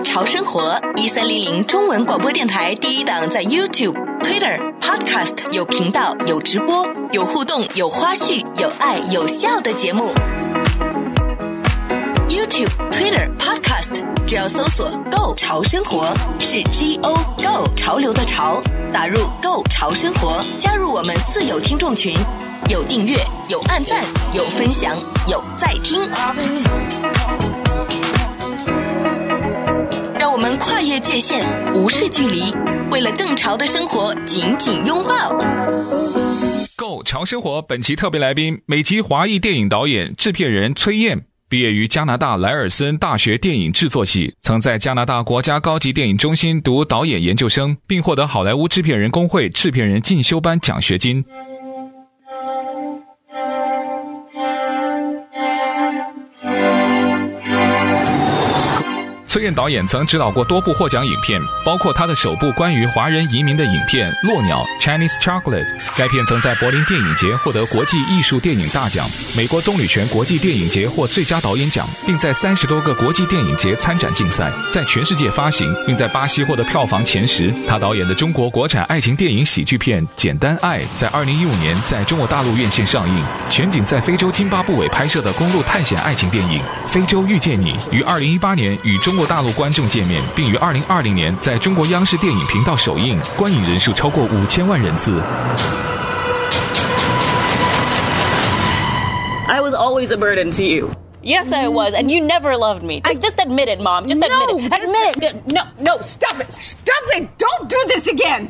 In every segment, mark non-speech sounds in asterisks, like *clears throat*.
潮生活一三零零中文广播电台第一档，在 YouTube、Twitter、Podcast 有频道、有直播、有互动、有花絮、有爱有笑的节目。YouTube、Twitter、Podcast，只要搜索 “Go 潮生活”，是 G O Go 潮流的潮，打入 Go 潮生活，加入我们四有听众群，有订阅，有按赞，有分享，有在听。们跨越界限，无视距离，为了更潮的生活，紧紧拥抱。Go 潮生活本期特别来宾，美籍华裔电影导演、制片人崔艳。毕业于加拿大莱尔森大学电影制作系，曾在加拿大国家高级电影中心读导演研究生，并获得好莱坞制片人工会制片人进修班奖学金。崔艳导演曾指导过多部获奖影片，包括他的首部关于华人移民的影片《落鸟》（Chinese Chocolate）。该片曾在柏林电影节获得国际艺术电影大奖，美国棕榈泉国际电影节获最佳导演奖，并在三十多个国际电影节参展竞赛，在全世界发行，并在巴西获得票房前十。他导演的中国国产爱情电影喜剧片《简单爱》在二零一五年在中国大陆院线上映，全景在非洲津巴布韦拍摄的公路探险爱情电影《非洲遇见你》于二零一八年与中国。大陆观众见面，并于二零二零年在中国央视电影频道首映，观影人数超过五千万人次。I was always a burden to you. Yes, I was, and you never loved me. Just, just admit it, Mom. Just admit no, it. Admit it. No, no, stop it. Stop it. Don't do this again.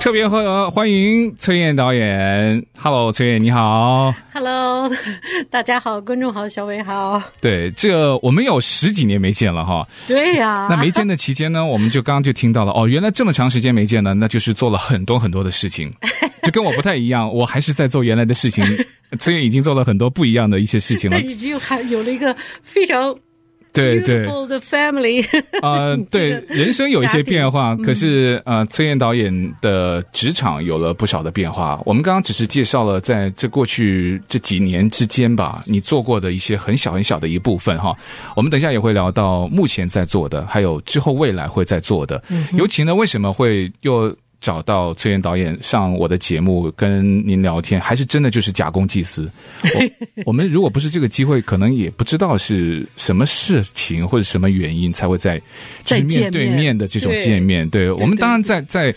特别欢欢迎崔艳导演，Hello，崔艳你好，Hello，*laughs* 大家好，观众好，小伟好。对，这我们有十几年没见了哈。对呀、啊。那没见的期间呢，我们就刚刚就听到了哦，原来这么长时间没见呢，那就是做了很多很多的事情，*laughs* 就跟我不太一样，我还是在做原来的事情，崔艳已经做了很多不一样的一些事情了，*laughs* 但已经还有了一个非常。对对，的 family 呃，对，*laughs* *laughs* 人生有一些变化，可是呃，崔艳导演的职场有了不少的变化。我们刚刚只是介绍了在这过去这几年之间吧，你做过的一些很小很小的一部分哈。我们等一下也会聊到目前在做的，还有之后未来会在做的。嗯尤其呢，为什么会又？找到崔岩导演上我的节目跟您聊天，还是真的就是假公济私。*laughs* 我我们如果不是这个机会，可能也不知道是什么事情或者什么原因才会在去面对面的这种见面。对，我们当然在在。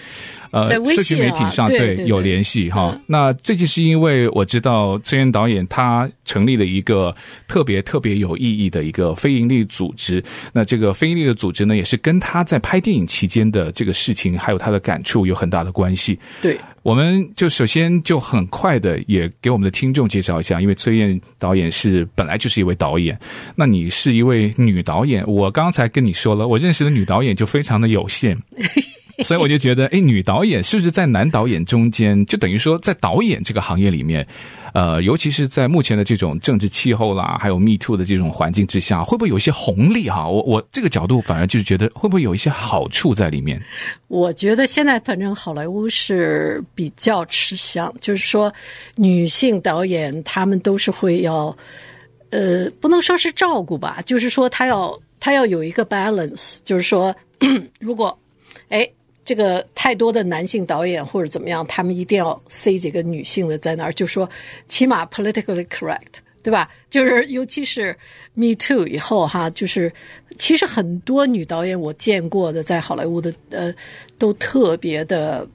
呃，社群媒体上对，有联系哈。那最近是因为我知道崔艳导演他成立了一个特别特别有意义的一个非营利组织。那这个非营利的组织呢，也是跟他在拍电影期间的这个事情还有他的感触有很大的关系。对，我们就首先就很快的也给我们的听众介绍一下，因为崔艳导演是本来就是一位导演，那你是一位女导演。我刚才跟你说了，我认识的女导演就非常的有限。*laughs* *laughs* 所以我就觉得，哎，女导演是不是在男导演中间，就等于说，在导演这个行业里面，呃，尤其是在目前的这种政治气候啦，还有 Me Too 的这种环境之下，会不会有一些红利哈？我我这个角度反而就是觉得，会不会有一些好处在里面？我觉得现在反正好莱坞是比较吃香，就是说女性导演她们都是会要，呃，不能说是照顾吧，就是说她要她要有一个 balance，就是说 *clears throat* 如果，哎。这个太多的男性导演或者怎么样，他们一定要塞几个女性的在那儿，就说起码 politically correct，对吧？就是尤其是 Me Too 以后哈，就是其实很多女导演我见过的在好莱坞的呃，都特别的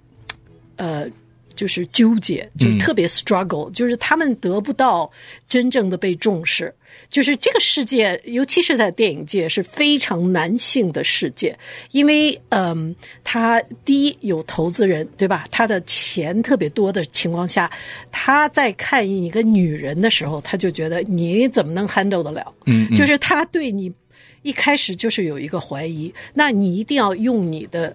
呃。就是纠结，就是特别 struggle，、嗯、就是他们得不到真正的被重视。就是这个世界，尤其是在电影界，是非常男性的世界。因为，嗯，他第一有投资人，对吧？他的钱特别多的情况下，他在看一个女人的时候，他就觉得你怎么能 handle 得了？嗯，嗯，就是他对你一开始就是有一个怀疑，那你一定要用你的。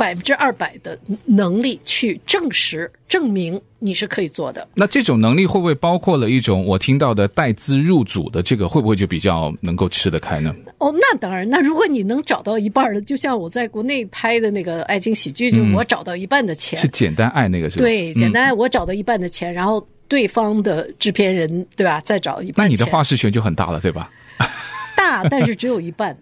百分之二百的能力去证实、证明你是可以做的。那这种能力会不会包括了一种我听到的带资入组的这个，会不会就比较能够吃得开呢？哦，那当然。那如果你能找到一半的，就像我在国内拍的那个爱情喜剧，就我找到一半的钱，嗯、是简单爱那个是吧？对，简单爱我找到一半的钱，嗯、然后对方的制片人对吧，再找一半。那你的话事权就很大了，对吧？*laughs* 大，但是只有一半，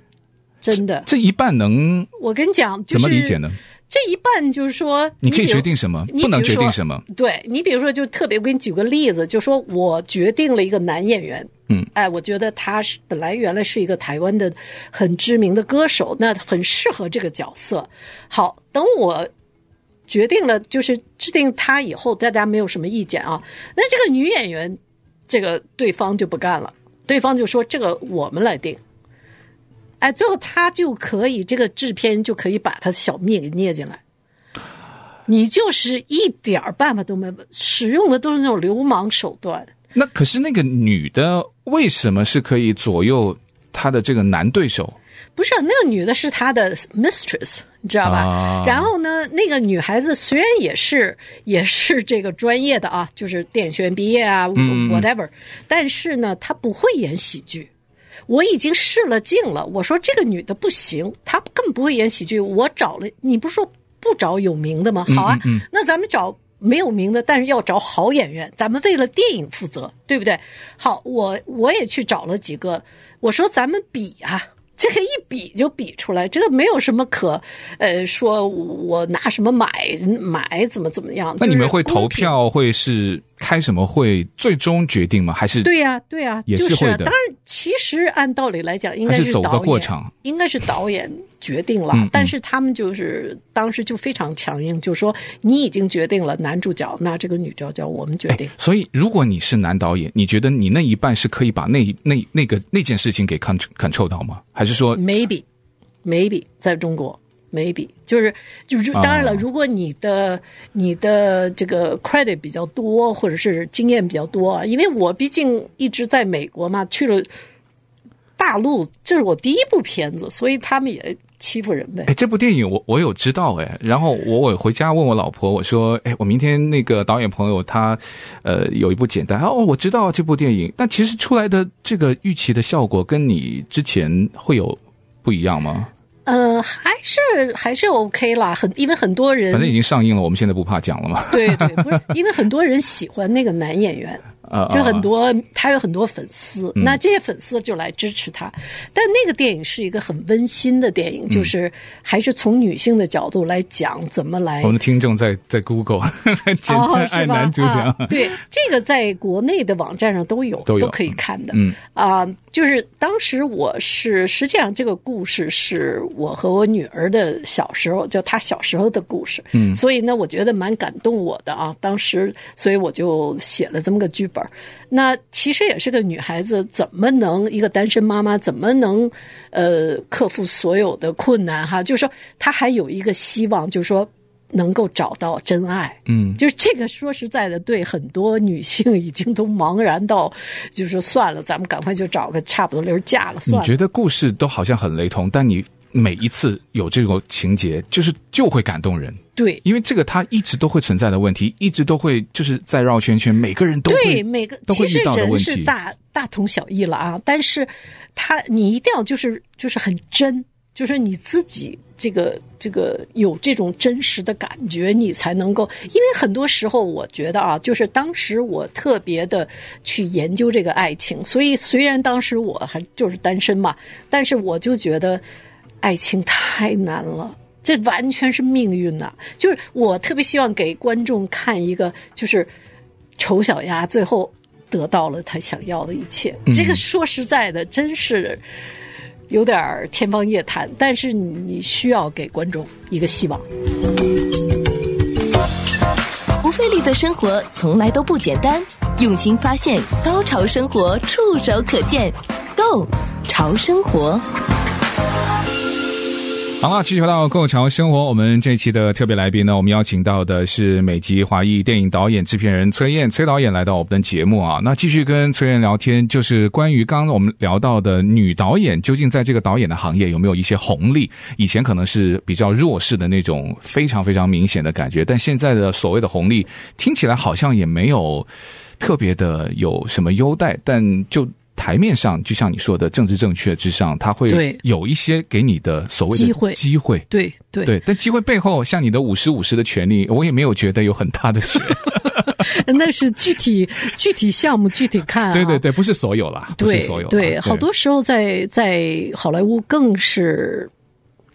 真的。这一半能，我跟你讲，怎么理解呢？这一半就是说，你可以决定什么，不能决定什么。对，你比如说，就特别，我给你举个例子，就说我决定了一个男演员，嗯，哎，我觉得他是本来原来是一个台湾的很知名的歌手，那很适合这个角色。好，等我决定了，就是制定他以后，大家没有什么意见啊。那这个女演员，这个对方就不干了，对方就说这个我们来定。哎，最后他就可以，这个制片人就可以把他的小命给捏进来，你就是一点办法都没有，使用的都是那种流氓手段。那可是那个女的为什么是可以左右他的这个男对手？不是，那个女的是他的 mistress，你知道吧？啊、然后呢，那个女孩子虽然也是也是这个专业的啊，就是电影学院毕业啊、嗯、，whatever，但是呢，她不会演喜剧。我已经试了镜了，我说这个女的不行，她根本不会演喜剧。我找了，你不是说不找有名的吗？好啊，嗯嗯、那咱们找没有名的，但是要找好演员，咱们为了电影负责，对不对？好，我我也去找了几个，我说咱们比啊。这个一比就比出来，这个没有什么可，呃，说我拿什么买买怎么怎么样？那你们会投票，会是开什么会，最终决定吗？还是对呀、啊，对呀、啊，也是会的。当然，其实按道理来讲，应该是，是走个过场，应该是导演决定了。但是他们就是当时就非常强硬，就说你已经决定了男主角，那这个女主角我们决定。所以，如果你是男导演，你觉得你那一半是可以把那那那个那件事情给 control 到吗？还是说 maybe maybe 在中国 maybe 就是就是当然了，如果你的、哦、你的这个 credit 比较多，或者是经验比较多啊，因为我毕竟一直在美国嘛，去了大陆，这是我第一部片子，所以他们也欺负人呗。哎，这部电影我我有知道哎，然后我我回家问我老婆，我说哎，我明天那个导演朋友他呃有一部简单哦，我知道这部电影，但其实出来的这个预期的效果跟你之前会有。不一样吗？呃，还是还是 OK 啦，很因为很多人反正已经上映了，我们现在不怕讲了嘛。对对，不是因为很多人喜欢那个男演员。就很多，他有很多粉丝，那这些粉丝就来支持他。但那个电影是一个很温馨的电影，就是还是从女性的角度来讲，怎么来。我们的听众在在 Google 真爱男主角，对这个在国内的网站上都有，都可以看的。嗯啊，就是当时我是实际上这个故事是我和我女儿的小时候，就她小时候的故事。嗯，所以呢，我觉得蛮感动我的啊。当时，所以我就写了这么个剧本。那其实也是个女孩子，怎么能一个单身妈妈怎么能呃克服所有的困难哈？就是说她还有一个希望，就是说能够找到真爱。嗯，就是这个说实在的，对很多女性已经都茫然到，就是说算了，咱们赶快就找个差不多的人嫁了算了。你觉得故事都好像很雷同，但你每一次有这种情节，就是就会感动人。对，因为这个它一直都会存在的问题，一直都会就是在绕圈圈，每个人都会对每个都会遇到的问题，其实人是大大同小异了啊。但是他你一定要就是就是很真，就是你自己这个这个有这种真实的感觉，你才能够。因为很多时候我觉得啊，就是当时我特别的去研究这个爱情，所以虽然当时我还就是单身嘛，但是我就觉得爱情太难了。这完全是命运呐、啊！就是我特别希望给观众看一个，就是丑小鸭最后得到了他想要的一切。嗯、这个说实在的，真是有点天方夜谭。但是你需要给观众一个希望。不费力的生活从来都不简单，用心发现，高潮生活触手可见 Go 潮生活。好了，继续回到《Go 潮生活》，我们这一期的特别来宾呢，我们邀请到的是美籍华裔电影导演、制片人崔砚崔导演来到我们的节目啊。那继续跟崔砚聊天，就是关于刚刚我们聊到的女导演究竟在这个导演的行业有没有一些红利？以前可能是比较弱势的那种非常非常明显的感觉，但现在的所谓的红利听起来好像也没有特别的有什么优待，但就。台面上，就像你说的，政治正确之上，他会有一些给你的所谓的机会，机会，对对对。但机会背后，像你的五十五十的权利，我也没有觉得有很大的权。*laughs* 那是具体具体项目具体看啊。对对对，不是所有啦，不是所有。对，好多时候在在好莱坞更是。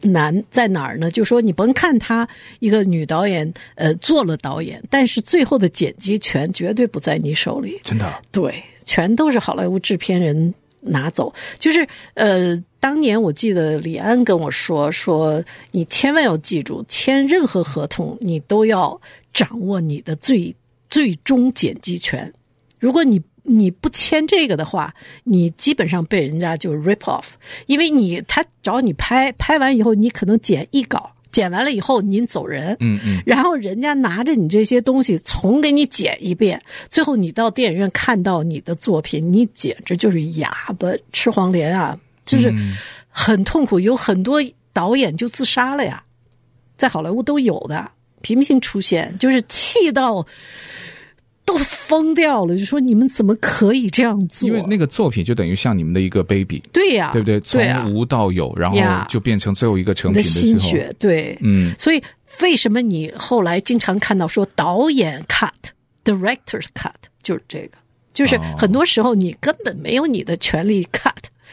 难在哪儿呢？就说你甭看她一个女导演，呃，做了导演，但是最后的剪辑权绝对不在你手里。真的？对，全都是好莱坞制片人拿走。就是呃，当年我记得李安跟我说，说你千万要记住，签任何合同，你都要掌握你的最最终剪辑权。如果你你不签这个的话，你基本上被人家就 rip off，因为你他找你拍，拍完以后你可能剪一稿，剪完了以后您走人，嗯嗯，然后人家拿着你这些东西重给你剪一遍，最后你到电影院看到你的作品，你简直就是哑巴吃黄连啊，就是很痛苦，有很多导演就自杀了呀，在好莱坞都有的频频出现，就是气到。都疯掉了，就说你们怎么可以这样做？因为那个作品就等于像你们的一个 baby，对呀、啊，对不对？从无到有，然后就变成最后一个成品的心血，对，嗯。所以为什么你后来经常看到说导演 cut，director's cut，就是这个，就是很多时候你根本没有你的权利 cut，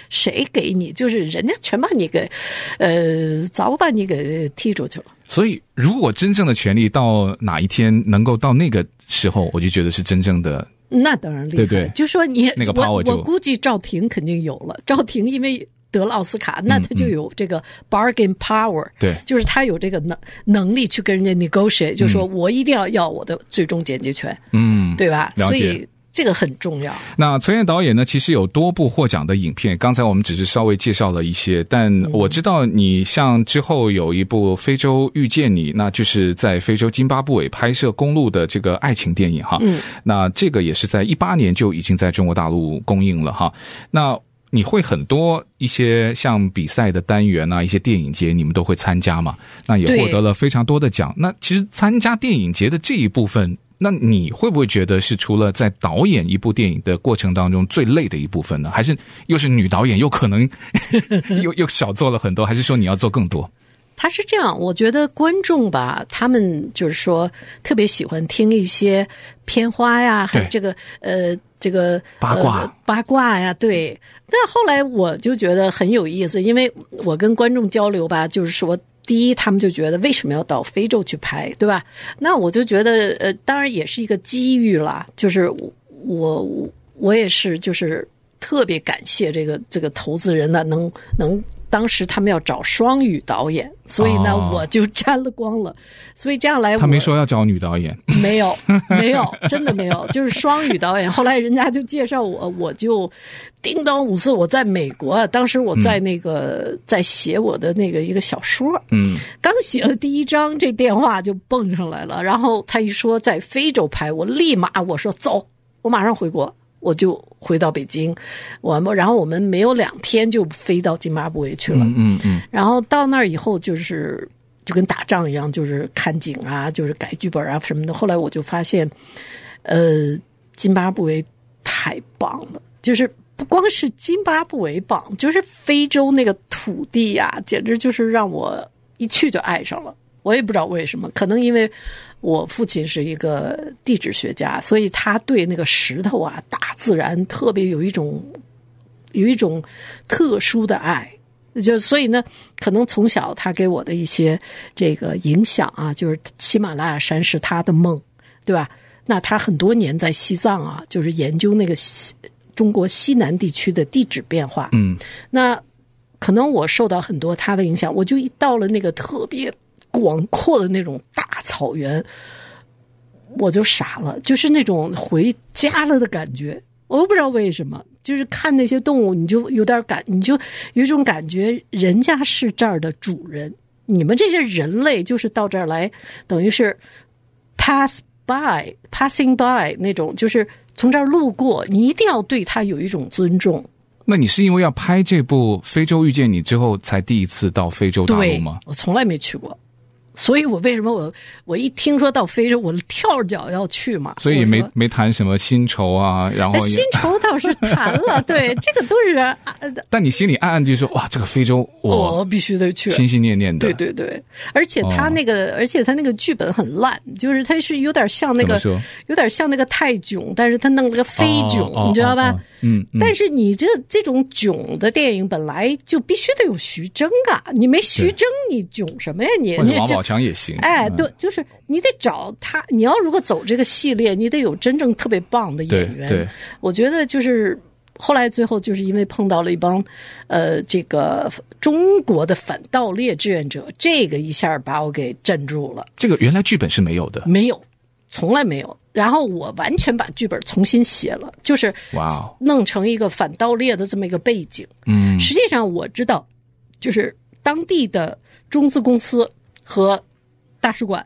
谁给你？就是人家全把你给，呃，早把你给踢出去了。所以，如果真正的权利到哪一天能够到那个时候，我就觉得是真正的。那当然厉害，对对，就说你那个我我估计赵婷肯定有了。赵婷因为得了奥斯卡，那他就有这个 bargain power，嗯嗯。对，就是他有这个能能力去跟人家 negotiate，就是说我一定要要我的最终剪辑权。嗯，对吧？所以。这个很重要。那崔健导演呢？其实有多部获奖的影片，刚才我们只是稍微介绍了一些，但我知道你像之后有一部《非洲遇见你》，那就是在非洲津巴布韦拍摄公路的这个爱情电影哈。嗯，那这个也是在一八年就已经在中国大陆公映了哈。那你会很多一些像比赛的单元啊，一些电影节，你们都会参加嘛？那也获得了非常多的奖。那其实参加电影节的这一部分。那你会不会觉得是除了在导演一部电影的过程当中最累的一部分呢？还是又是女导演，又可能 *laughs* 又又少做了很多？还是说你要做更多？他是这样，我觉得观众吧，他们就是说特别喜欢听一些片花呀，还有这个呃这个八卦、呃、八卦呀，对。那后来我就觉得很有意思，因为我跟观众交流吧，就是说。第一，他们就觉得为什么要到非洲去拍，对吧？那我就觉得，呃，当然也是一个机遇啦。就是我我我也是，就是特别感谢这个这个投资人呢，能能。当时他们要找双语导演，所以呢，我就沾了光了。所以这样来，他没说要找女导演，没有，*laughs* 没有，真的没有，就是双语导演。后来人家就介绍我，我就叮当五四，我在美国，当时我在那个在写我的那个一个小说，嗯，刚写了第一章，这电话就蹦上来了。然后他一说在非洲拍，我立马我说走，我马上回国。我就回到北京，我们然后我们没有两天就飞到津巴布韦去了。嗯嗯，嗯。然后到那儿以后，就是就跟打仗一样，就是看景啊，就是改剧本啊什么的。后来我就发现，呃，津巴布韦太棒了，就是不光是津巴布韦棒，就是非洲那个土地呀、啊，简直就是让我一去就爱上了。我也不知道为什么，可能因为我父亲是一个地质学家，所以他对那个石头啊、大自然特别有一种有一种特殊的爱。就所以呢，可能从小他给我的一些这个影响啊，就是喜马拉雅山是他的梦，对吧？那他很多年在西藏啊，就是研究那个西中国西南地区的地质变化。嗯，那可能我受到很多他的影响，我就一到了那个特别。广阔的那种大草原，我就傻了，就是那种回家了的感觉。我都不知道为什么，就是看那些动物，你就有点感，你就有一种感觉，人家是这儿的主人，你们这些人类就是到这儿来，等于是 pass by passing by 那种，就是从这儿路过，你一定要对他有一种尊重。那你是因为要拍这部《非洲遇见你》之后，才第一次到非洲大陆吗？我从来没去过。所以我为什么我我一听说到非洲，我跳着脚要去嘛。所以没没谈什么薪酬啊，然后薪酬倒是谈了，*laughs* 对，这个都是。啊、但你心里暗暗就说：哇，这个非洲我，我必须得去，心心念念的。对对对，而且他那个，哦、而且他那个剧本很烂，就是他是有点像那个，有点像那个泰囧，但是他弄了个非囧，哦、你知道吧？嗯，嗯，但是你这这种囧的电影本来就必须得有徐峥啊，你没徐峥，你囧什么呀？你你王宝强也行，哎，对，就是你得找他。你要如果走这个系列，你得有真正特别棒的演员。对，对我觉得就是后来最后就是因为碰到了一帮呃这个中国的反盗猎志愿者，这个一下把我给镇住了。这个原来剧本是没有的，没有，从来没有。然后我完全把剧本重新写了，就是哇，弄成一个反盗猎的这么一个背景。嗯，实际上我知道，就是当地的中资公司和大使馆，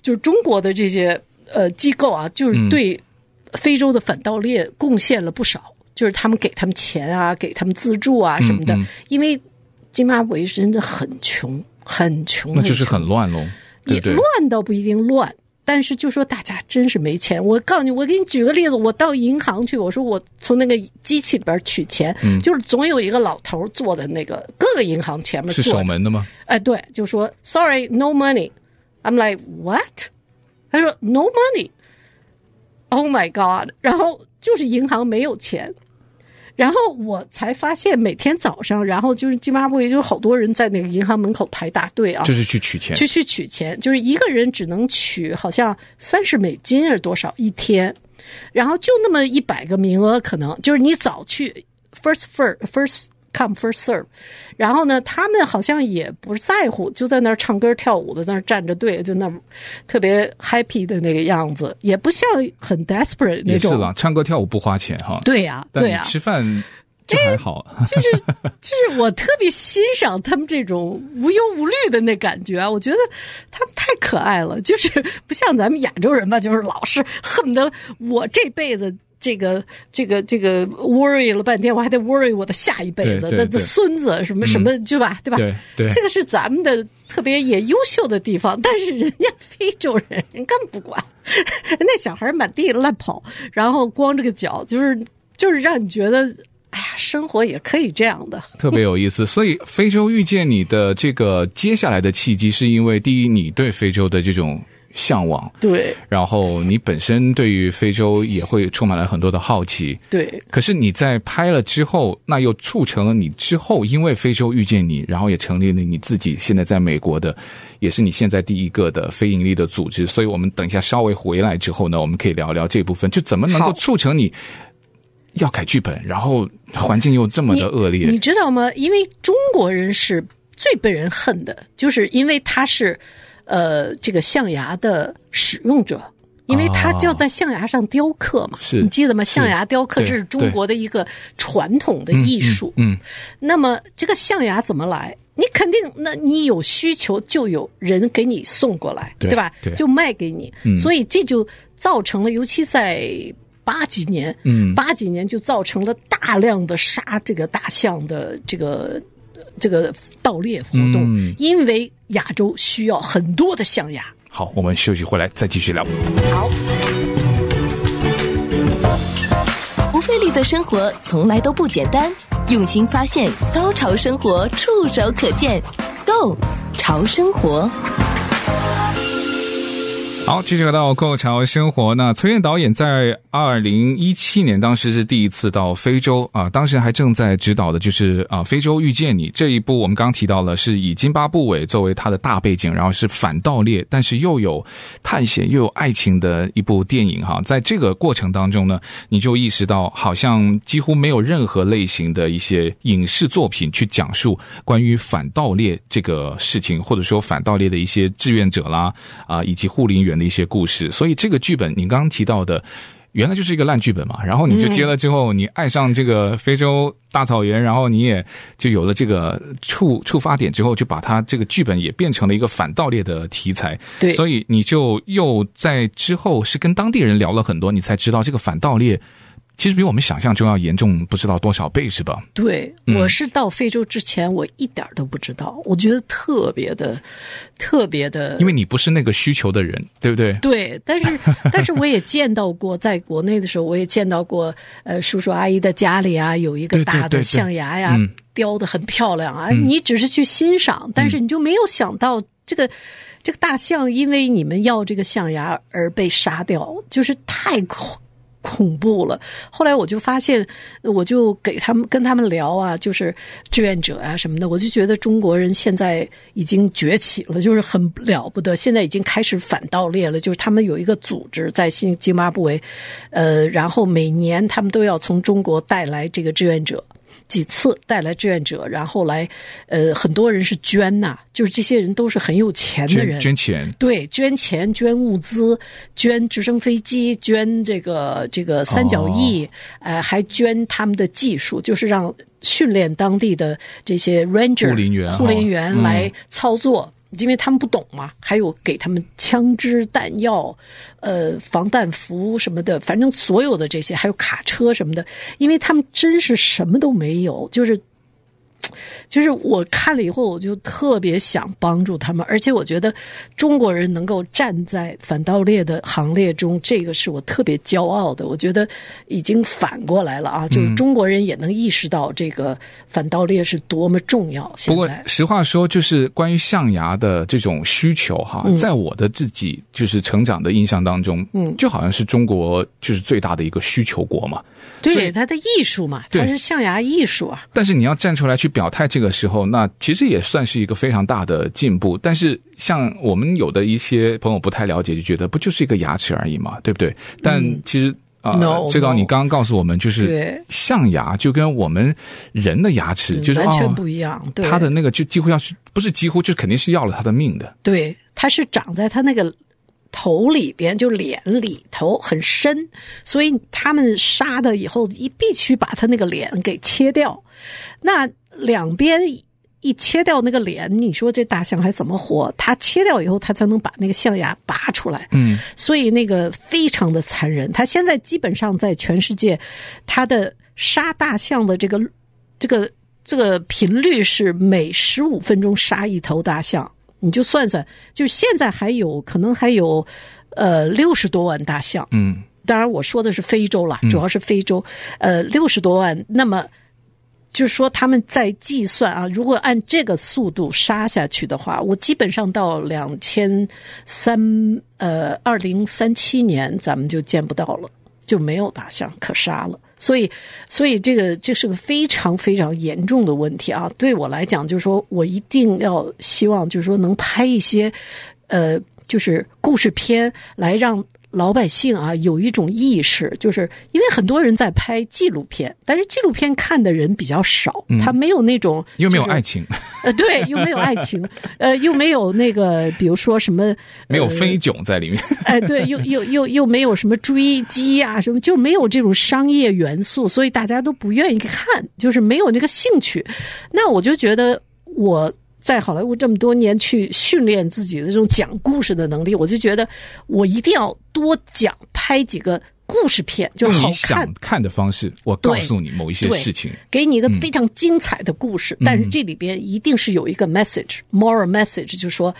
就是中国的这些呃机构啊，就是对非洲的反盗猎贡献了不少，就是他们给他们钱啊，给他们资助啊什么的。因为津巴布韦真的很穷，很穷，那就是很乱喽。对对，你乱倒不一定乱。但是就说大家真是没钱，我告诉你，我给你举个例子，我到银行去，我说我从那个机器里边取钱，嗯，就是总有一个老头坐在那个各个银行前面，是守门的吗？哎，对，就说 Sorry, no money. I'm like what？他说 No money. Oh my God！然后就是银行没有钱。然后我才发现，每天早上，然后就是津巴布韦，就是好多人在那个银行门口排大队啊，就是去取钱，去去取钱，就是一个人只能取好像三十美金还是多少一天，然后就那么一百个名额，可能就是你早去，first first first。Come first serve，然后呢，他们好像也不在乎，就在那儿唱歌跳舞的，在那儿站着队，就那特别 happy 的那个样子，也不像很 desperate 那种。也是吧，唱歌跳舞不花钱哈。对呀、啊，对呀、啊，吃饭就还好。就是就是我特别欣赏他们这种无忧无虑的那感觉啊，我觉得他们太可爱了，就是不像咱们亚洲人吧，就是老是恨不得我这辈子。这个这个这个 worry 了半天，我还得 worry 我的下一辈子的的孙子什么什么，对吧？对吧？对对，这个是咱们的特别也优秀的地方。但是人家非洲人，人根本不管，*laughs* 那小孩满地乱跑，然后光着个脚，就是就是让你觉得，哎呀，生活也可以这样的，特别有意思。所以，非洲遇见你的这个接下来的契机，是因为第一，你对非洲的这种。向往，对，然后你本身对于非洲也会充满了很多的好奇，对。可是你在拍了之后，那又促成了你之后，因为非洲遇见你，然后也成立了你自己现在在美国的，也是你现在第一个的非盈利的组织。所以我们等一下稍微回来之后呢，我们可以聊聊这部分，就怎么能够促成你要改剧本，然后环境又这么的恶劣，你，你知道吗？因为中国人是最被人恨的，就是因为他是。呃，这个象牙的使用者，因为他就要在象牙上雕刻嘛，你记得吗？象牙雕刻这是中国的一个传统的艺术。嗯，嗯，那么这个象牙怎么来？你肯定，那你有需求，就有人给你送过来，对，对吧？对，就卖给你。嗯，所以这就造成了，尤其在八几年，嗯，八几年就造成了大量的杀这个大象的这个。这个盗猎活动，嗯，因为亚洲需要很多的象牙。好，我们休息回来再继续聊。好，不费力的生活从来都不简单，用心发现，高潮生活触手可见 Go 潮生活。好，继续回到《Go 潮生活》。那崔健导演在二零一七年当时是第一次到非洲啊，当时还正在指导的就是啊《非洲遇见你》这一部。我们刚提到了是以津巴布韦作为他的大背景，然后是反盗猎，但是又有探险又有爱情的一部电影哈。在这个过程当中呢，你就意识到好像几乎没有任何类型的一些影视作品去讲述关于反盗猎这个事情，或者说反盗猎的一些志愿者啦啊，以及护林员。的一些故事，所以这个剧本你刚刚提到的，原来就是一个烂剧本嘛。然后你就接了之后，你爱上这个非洲大草原，然后你也就有了这个触触发点之后，就把它这个剧本也变成了一个反盗猎的题材。对，所以你就又在之后是跟当地人聊了很多，你才知道这个反盗猎其实比我们想象中要严重不知道多少倍，是吧？对，嗯、我是到非洲之前，我一点都不知道，我觉得特别的、特别的，因为你不是那个需求的人，对不对？对，但是但是我也见到过，在国内的时候，我也见到过，呃，叔叔阿姨的家里啊，有一个大的象牙呀，对对对对雕的很漂亮啊，嗯、你只是去欣赏，但是你就没有想到这个。这个大象因为你们要这个象牙而被杀掉，就是太恐怖了。后来我就发现，我就给他们跟他们聊啊，就是志愿者啊什么的，我就觉得中国人现在已经崛起了，就是很了不得。现在已经开始反盗猎了，就是他们有一个组织在新津巴布韦，呃，然后每年他们都要从中国带来这个志愿者。几次带来志愿者，然后来，呃，很多人是捐呐、啊，就是这些人都是很有钱的人，捐，捐钱，对，捐钱、捐物资、捐直升飞机、捐这个这个三角翼，哦、呃，还捐他们的技术，就是让训练当地的这些 ranger 护林员、护林员来操作。因为他们不懂嘛，还有给他们枪支弹药，呃，防弹服什么的，反正所有的这些，还有卡车什么的，因为他们真是什么都没有，就是。就是我看了以后，我就特别想帮助他们，而且我觉得中国人能够站在反盗猎的行列中，这个是我特别骄傲的。我觉得已经反过来了啊，就是中国人也能意识到这个反盗猎是多么重要。不过实话说，就是关于象牙的这种需求哈，在我的自己就是成长的印象当中，嗯，就好像是中国就是最大的一个需求国嘛。对，它的艺术嘛，它是象牙艺术啊。但是你要站出来去表态，这个时候，那其实也算是一个非常大的进步。但是像我们有的一些朋友不太了解，就觉得不就是一个牙齿而已嘛，对不对？但其实啊，崔导，你刚刚告诉我们，就是象牙就跟我们人的牙齿就是完全不一样。对，它的那个就几乎要是不是几乎，就肯定是要了他的命的。对，它是长在它那个。头里边就脸里头很深，所以他们杀的以后一必须把他那个脸给切掉。那两边一切掉那个脸，你说这大象还怎么活？它切掉以后，它才能把那个象牙拔出来。嗯，所以那个非常的残忍。它现在基本上在全世界，它的杀大象的这个这个这个频率是每十五分钟杀一头大象。你就算算，就现在还有可能还有，呃，六十多万大象。嗯，当然我说的是非洲了，主要是非洲。嗯、呃，六十多万，那么就是说他们在计算啊，如果按这个速度杀下去的话，我基本上到两千三呃二零三七年，咱们就见不到了，就没有大象可杀了。所以，所以这个这是个非常非常严重的问题啊！对我来讲，就是说我一定要希望，就是说能拍一些，呃，就是故事片来让。老百姓啊，有一种意识，就是因为很多人在拍纪录片，但是纪录片看的人比较少，嗯、他没有那种又没有爱情，呃，对，又没有爱情，*laughs* 呃，又没有那个，比如说什么，呃、没有飞囧在里面，哎、*laughs* 呃，对，又又又又没有什么追击啊，什么就没有这种商业元素，所以大家都不愿意看，就是没有那个兴趣。那我就觉得我。在好莱坞这么多年，去训练自己的这种讲故事的能力，我就觉得我一定要多讲拍几个故事片，就好看。你想看的方式，我告诉你某一些事情，给你一个非常精彩的故事。但是这里边一定是有一个 message，moral message，就是说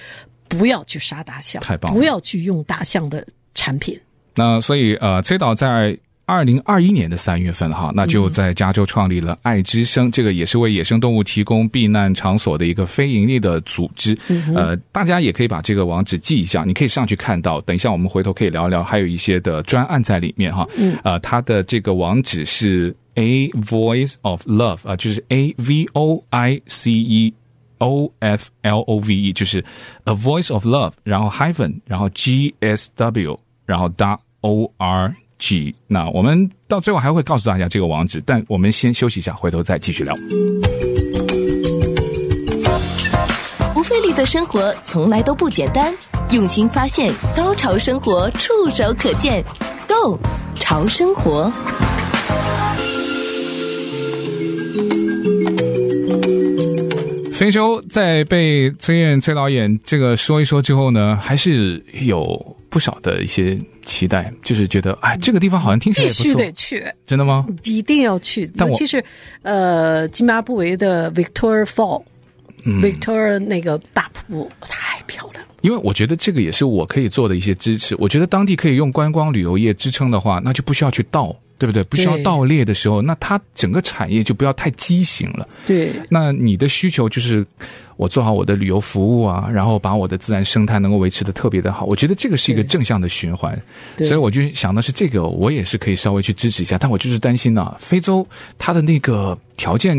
不要去杀大象，太棒了，不要去用大象的产品。那所以呃，崔导在。二零二一年的三月份，哈，那就在加州创立了爱之声，这个也是为野生动物提供避难场所的一个非盈利的组织。呃，大家也可以把这个网址记一下，你可以上去看到。等一下我们回头可以聊聊，还有一些的专案在里面哈。呃，它的这个网址是 A Voice of Love 啊，就是 A V O I C E O F L O V E，就是 A Voice of Love，然后 hyphen，然后 G S W，然后 dot O R。那我们到最后还会告诉大家这个网址，但我们先休息一下，回头再继续聊。不费力的生活从来都不简单，用心发现，高潮生活触手可见 Go 潮生活。非洲在被崔燕崔导演这个说一说之后呢，还是有不少的一些期待，就是觉得哎，这个地方好像听起来也不错，必须得去，真的吗？一定要去，但其是呃，津巴布韦的 Victoria Fall，Victoria、嗯、Victoria 那个大瀑布太漂亮了。因为我觉得这个也是我可以做的一些支持。我觉得当地可以用观光旅游业支撑的话，那就不需要去盗。对不对？不需要盗猎的时候，那它整个产业就不要太畸形了。对，那你的需求就是我做好我的旅游服务啊，然后把我的自然生态能够维持的特别的好。我觉得这个是一个正向的循环，所以我就想的是这个，我也是可以稍微去支持一下。但我就是担心呢、啊，非洲它的那个条件。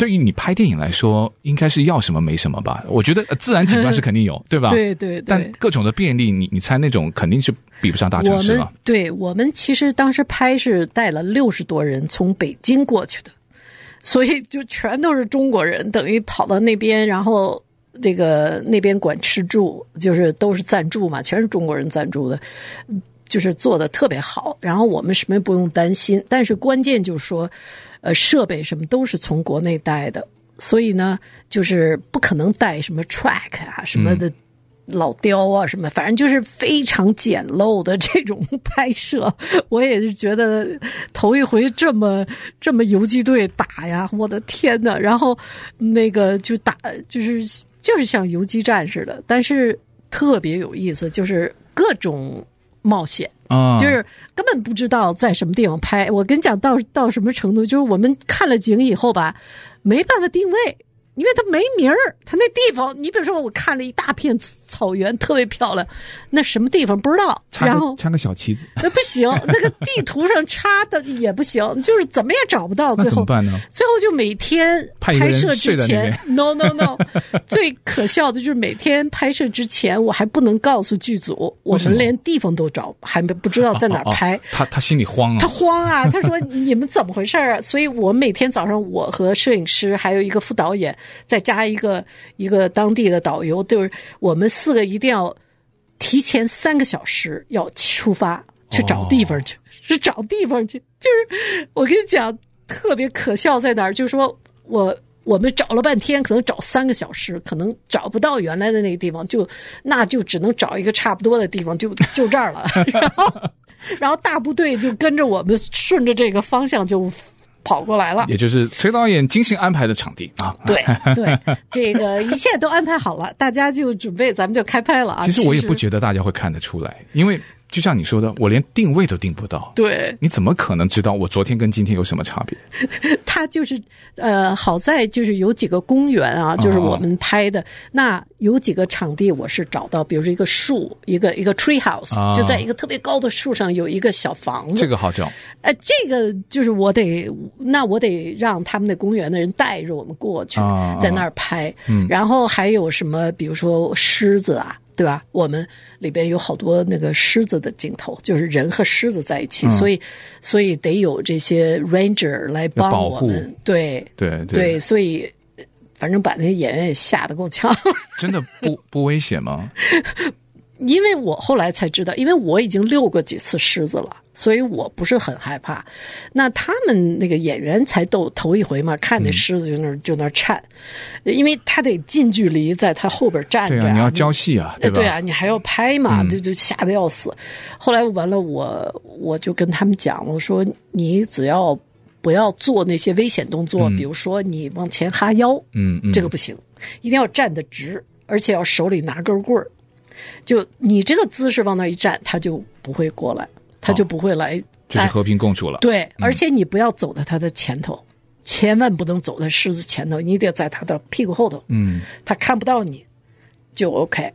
对于你拍电影来说，应该是要什么没什么吧？我觉得自然景观是肯定有，*laughs* 对吧？对对对。但各种的便利，你你猜那种肯定是比不上大城市了。我们对我们其实当时拍是带了六十多人从北京过去的，所以就全都是中国人，等于跑到那边，然后那个那边管吃住，就是都是赞助嘛，全是中国人赞助的，就是做的特别好。然后我们什么也不用担心，但是关键就是说。呃，设备什么都是从国内带的，所以呢，就是不可能带什么 track 啊、什么的老雕啊、什么，嗯、反正就是非常简陋的这种拍摄。我也是觉得头一回这么这么游击队打呀，我的天呐，然后那个就打，就是就是像游击战似的，但是特别有意思，就是各种冒险。啊，就是根本不知道在什么地方拍。我跟你讲到到什么程度，就是我们看了景以后吧，没办法定位。因为它没名儿，它那地方，你比如说，我看了一大片草原，特别漂亮，那什么地方不知道，然后插个小旗子，那不行，*laughs* 那个地图上插的也不行，就是怎么也找不到。最后怎么办呢？最后就每天拍摄之前，*laughs* no no no，*laughs* 最可笑的就是每天拍摄之前，我还不能告诉剧组，我们连地方都找，还没不知道在哪儿拍。哦哦哦、他他心里慌啊，他慌啊，他说你们怎么回事啊？所以我每天早上，我和摄影师还有一个副导演。再加一个一个当地的导游，就是我们四个一定要提前三个小时要出发去找地方去，*laughs* 是找地方去。就是我跟你讲，特别可笑在哪儿？就是说我我们找了半天，可能找三个小时，可能找不到原来的那个地方，就那就只能找一个差不多的地方，就就这儿了。*laughs* 然后然后大部队就跟着我们顺着这个方向就。跑过来了，也就是崔导演精心安排的场地啊。对 *laughs* 对，这个一切都安排好了，大家就准备，咱们就开拍了啊。其实我也不觉得大家会看得出来，因为。就像你说的，我连定位都定不到。对，你怎么可能知道我昨天跟今天有什么差别？*laughs* 它就是呃，好在就是有几个公园啊，就是我们拍的。哦、那有几个场地我是找到，比如说一个树，一个一个 tree house，、哦、就在一个特别高的树上有一个小房子。这个好找。呃，这个就是我得，那我得让他们的公园的人带着我们过去，哦、在那儿拍。嗯，然后还有什么，比如说狮子啊。对吧？我们里边有好多那个狮子的镜头，就是人和狮子在一起，嗯、所以所以得有这些 ranger 来帮我们。对对对，对，所以反正把那些演员也吓得够呛。*laughs* 真的不不危险吗？因为我后来才知道，因为我已经遛过几次狮子了。所以我不是很害怕，那他们那个演员才逗头一回嘛，看那狮子就那、嗯、就那颤，因为他得近距离在他后边站着、啊，对啊，你要交戏啊，对吧？对啊，你还要拍嘛，就、嗯、就吓得要死。后来完了，我我就跟他们讲，我说你只要不要做那些危险动作，嗯、比如说你往前哈腰，嗯，嗯，这个不行，一定要站得直，而且要手里拿根棍儿，就你这个姿势往那一站，他就不会过来。他就不会来，哦、就是和平共处了。对，而且你不要走到他的前头，嗯、千万不能走在狮子前头，你得在他的屁股后头。嗯，他看不到你，就 OK。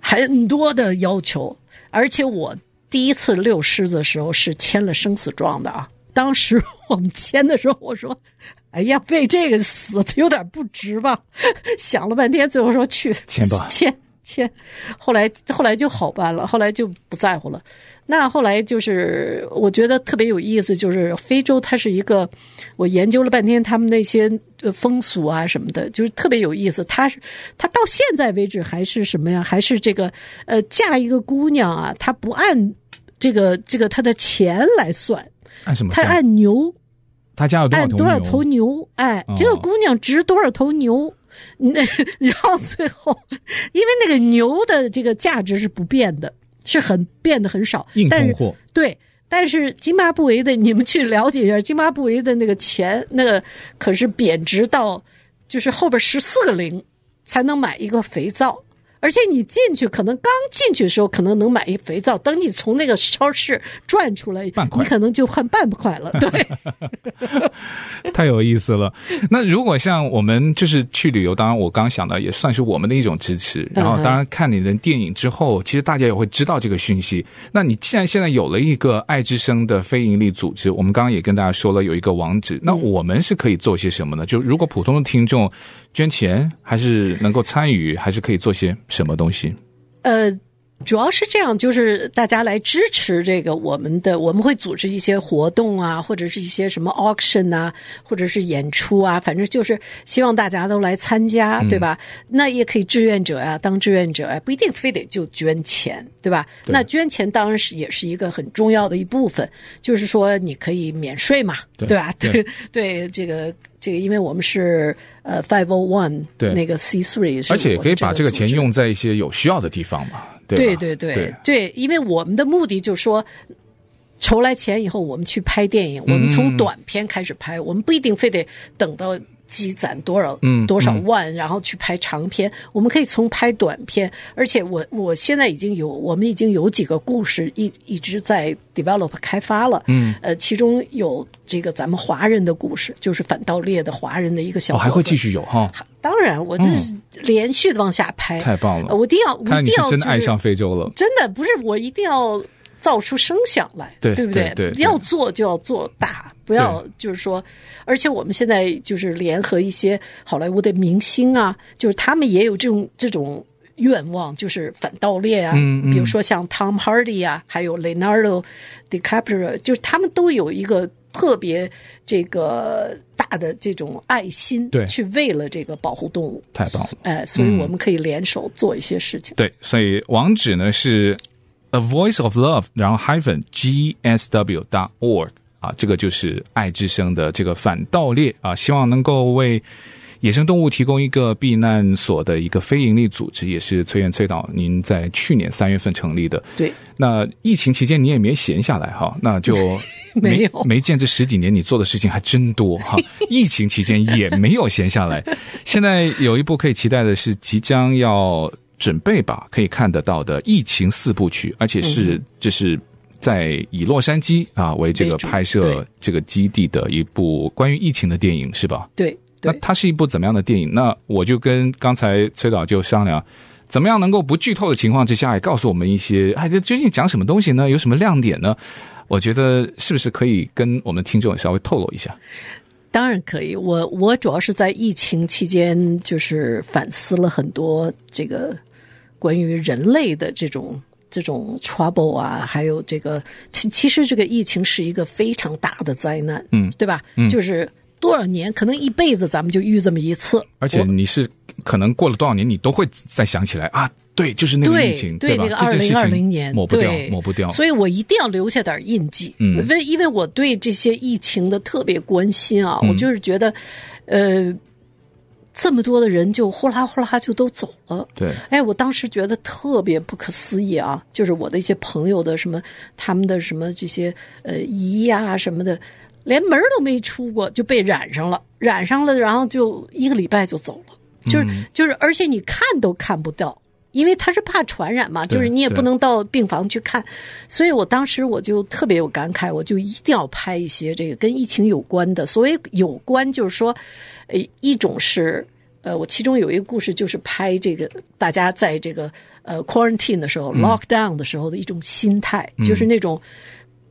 很多的要求，而且我第一次遛狮子的时候是签了生死状的啊。当时我们签的时候，我说：“哎呀，为这个死的有点不值吧？”想了半天，最后说去签吧，签签。后来后来就好办了，后来就不在乎了。那后来就是，我觉得特别有意思，就是非洲它是一个，我研究了半天他们那些风俗啊什么的，就是特别有意思。它是，它到现在为止还是什么呀？还是这个，呃，嫁一个姑娘啊，她不按这个这个她的钱来算，按什么？她按牛，她家有多少头牛？按多少头牛？哎，这个姑娘值多少头牛？那 *laughs* 然后最后，因为那个牛的这个价值是不变的，是很变得很少，硬通货。但是对，但是津巴布韦的，你们去了解一下，津巴布韦的那个钱，那个可是贬值到，就是后边十四个零才能买一个肥皂。而且你进去可能刚进去的时候，可能能买一肥皂。等你从那个超市转出来，你可能就换半块了。*laughs* 对，*laughs* 太有意思了。那如果像我们就是去旅游，当然我刚想到也算是我们的一种支持。然后当然看你的电影之后，其实大家也会知道这个讯息。那你既然现在有了一个爱之声的非营利组织，我们刚刚也跟大家说了有一个网址，那我们是可以做些什么呢？就如果普通的听众捐钱，还是能够参与，还是可以做些。什么东西？呃。主要是这样，就是大家来支持这个我们的，我们会组织一些活动啊，或者是一些什么 auction 啊，或者是演出啊，反正就是希望大家都来参加，对吧？嗯、那也可以志愿者呀、啊，当志愿者啊，不一定非得就捐钱，对吧？对，那捐钱当然是也是一个很重要的一部分，就是说你可以免税嘛，对，对吧？对对，*laughs* 对，这个这个，因为我们是呃 five o one 对那个 C three，而且也可以把这个钱用在一些有需要的地方嘛。对对对对，对，因为我们的目的就是说，筹来钱以后，我们去拍电影。我们从短片开始拍，我们不一定非得等到积攒多少多少万，然后去拍长片。我们可以从拍短片，而且我我现在已经有，我们已经有几个故事一一直在 develop 开发了。嗯，呃，其中有这个咱们华人的故事，就是反盗猎的华人的一个小，还会继续有哈。当然，我这是连续的往下拍，太棒了！我一定要，看你是真的爱上非洲了。真的不是，我一定要造出声响来，对对不对？对，要做就要做大，不要就是说，而且我们现在就是联合一些好莱坞的明星啊，就是他们也有这种这种愿望，就是反盗猎啊。嗯，比如说像 Tom Hardy 啊，还有 Leonardo DiCaprio，就是他们都有一个。特别这个大的这种爱心，对，去为了这个保护动物，太棒了，哎，所以我们可以联手做一些事情。嗯、对，所以网址呢是 A Voice of Love，然后 hyphen G S W dot org 啊，这个就是爱之声的这个反盗猎啊，希望能够为。野生动物提供一个避难所的一个非营利组织，也是崔砚崔导您在去年三月份成立的。对，那疫情期间你也没闲下来哈，那就 *laughs* 没没有没见这十几年你做的事情还真多哈。*laughs* 疫情期间也没有闲下来，现在有一部可以期待的是即将要准备吧，可以看得到的疫情四部曲，而且是就是在以洛杉矶啊为这个拍摄这个基地的一部关于疫情的电影是吧？对。那它是一部怎么样的电影？那我就跟刚才崔导就商量，怎么样能够不剧透的情况之下，也告诉我们一些，哎，这究竟讲什么东西呢？有什么亮点呢？我觉得是不是可以跟我们听众稍微透露一下？当然可以。我我主要是在疫情期间，就是反思了很多这个关于人类的这种这种 trouble 啊，还有这个其其实这个疫情是一个非常大的灾难，嗯，对吧？嗯，就是。多少年，可能一辈子咱们就遇这么一次。而且你是可能过了多少年，你都会再想起来啊，对，就是那个疫情，对？那个二零二零年，抹不掉，抹不掉。所以我一定要留下点印记，嗯，因为因为我对这些疫情的特别关心啊，嗯、我就是觉得，呃，这么多的人就呼啦呼啦就都走了，对。哎，我当时觉得特别不可思议啊，就是我的一些朋友的什么，他们的什么这些呃姨呀什么的。连门都没出过就被染上了，染上了，然后就一个礼拜就走了，就是就是，而且你看都看不到，因为他是怕传染嘛，就是你也不能到病房去看，所以我当时我就特别有感慨，我就一定要拍一些这个跟疫情有关的。所谓有关，就是说，呃，一种是呃，我其中有一个故事就是拍这个大家在这个呃 quarantine 的时候，lockdown 的时候的一种心态，就是那种。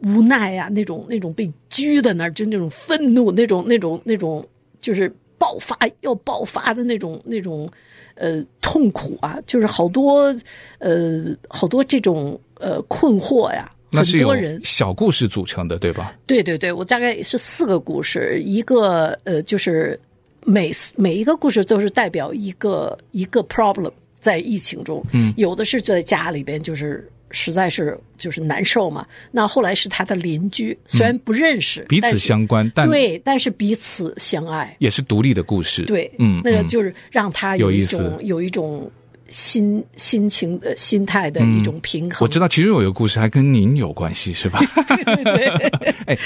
无奈呀、啊，那种那种被拘在那儿，就那种愤怒，那种那种那种，就是爆发要爆发的那种那种呃痛苦啊，就是好多呃好多这种呃困惑呀。那是有小故事组成的，对吧？对对对，我大概是四个故事，一个呃就是每每一个故事都是代表一个一个 problem 在疫情中，嗯，有的是在家里边就是。实在是就是难受嘛。那后来是他的邻居，虽然不认识，嗯、彼此相关，但对，但是彼此相爱，也是独立的故事。对，嗯，那个就是让他有一种有，有一种心心情的心态的一种平衡。我知道，其中有一个故事还跟您有关系，是吧？对 *laughs* 对对。*laughs* 哎，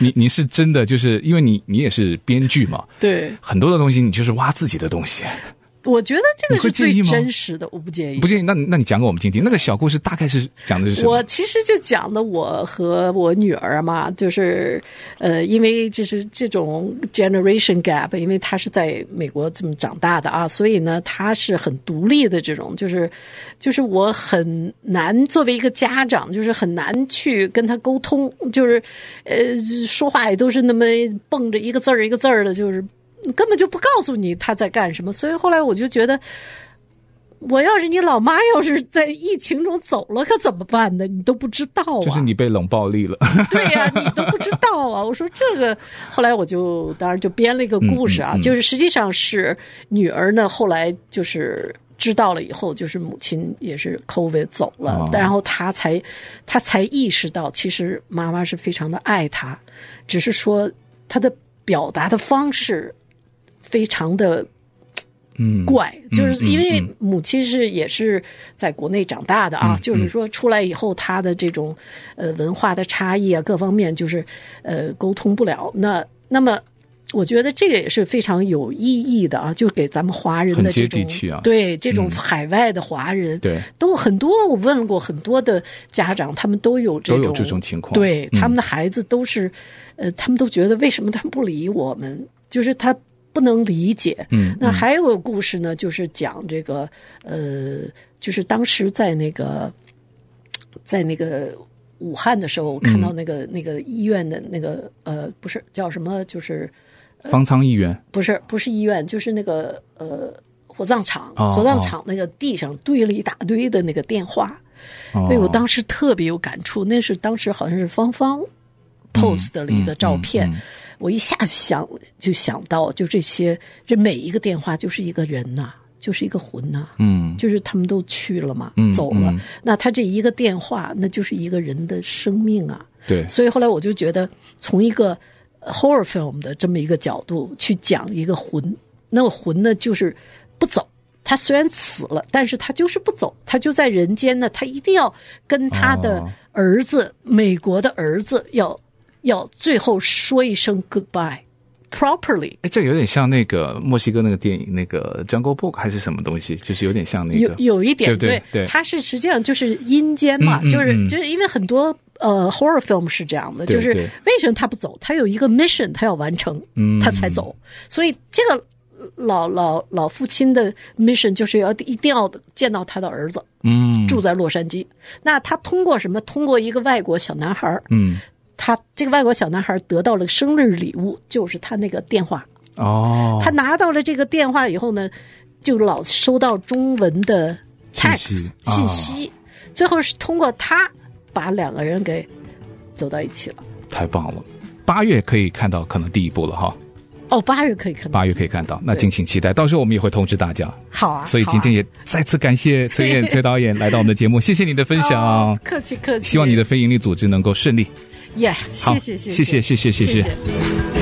你你你是真的，就是因为你你也是编剧嘛？对，很多的东西你就是挖自己的东西。我觉得这个是最真实的，我不介意。不介意？那那你讲给我们听听。那个小故事大概是讲的是什么？我其实就讲的我和我女儿嘛，就是呃，因为就是这种 generation gap，因为她是在美国这么长大的啊，所以呢，她是很独立的这种，就是就是我很难作为一个家长，就是很难去跟她沟通，就是呃，说话也都是那么蹦着一个字儿一个字儿的，就是。根本就不告诉你他在干什么，所以后来我就觉得，我要是你老妈，要是在疫情中走了，可怎么办呢？你都不知道啊！就是你被冷暴力了。*laughs* 对呀、啊，你都不知道啊！我说这个，后来我就当然就编了一个故事啊，嗯嗯嗯、就是实际上是女儿呢，后来就是知道了以后，就是母亲也是 COVID 走了，哦、然后她才她才意识到，其实妈妈是非常的爱她，只是说她的表达的方式。非常的，嗯，怪，就是因为母亲是也是在国内长大的啊，就是说出来以后，他的这种呃文化的差异啊，各方面就是呃沟通不了。那那么，我觉得这个也是非常有意义的啊，就给咱们华人的这种对这种海外的华人，对都很多。我问过很多的家长，他们都有这种这种情况，对他们的孩子都是呃，他们都觉得为什么他们不理我们？就是他。不能理解。嗯，那还有个故事呢，就是讲这个，呃，就是当时在那个，在那个武汉的时候，我看到那个、嗯、那个医院的那个，呃，不是叫什么，就是、呃、方舱医院，不是不是医院，就是那个呃火葬场，哦、火葬场那个地上堆了一大堆的那个电话，所以、哦、我当时特别有感触。那是当时好像是芳芳 post 的一个照片。我一下想就想到，就这些，这每一个电话就是一个人呐、啊，就是一个魂呐、啊，嗯，就是他们都去了嘛，嗯、走了，嗯、那他这一个电话，那就是一个人的生命啊，对，所以后来我就觉得，从一个 horror film 的这么一个角度去讲一个魂，那个魂呢就是不走，他虽然死了，但是他就是不走，他就在人间呢，他一定要跟他的儿子，哦、美国的儿子要。要最后说一声 goodbye，properly。哎，这有点像那个墨西哥那个电影，那个 Jungle Book 还是什么东西？就是有点像那个，有有一点对对，它是实际上就是阴间嘛，就是就是因为很多呃 horror film 是这样的，就是为什么他不走？他有一个 mission，他要完成，他才走。所以这个老老老父亲的 mission 就是要一定要见到他的儿子，嗯，住在洛杉矶。那他通过什么？通过一个外国小男孩，嗯。他这个外国小男孩得到了生日礼物，就是他那个电话。哦，他拿到了这个电话以后呢，就老收到中文的 text 信息，信息，哦，最后是通过他把两个人给走到一起了。太棒了！八月可以看到可能第一部了哈。哦，八月可以看到，八月可以看到，那敬请期待。到时候我们也会通知大家。好啊，所以今天也再次感谢崔燕崔导演来到我们的节目，谢谢你的分享。*laughs* 客气客气。希望你的非营利组织能够顺利。耶，谢谢谢谢谢谢谢谢。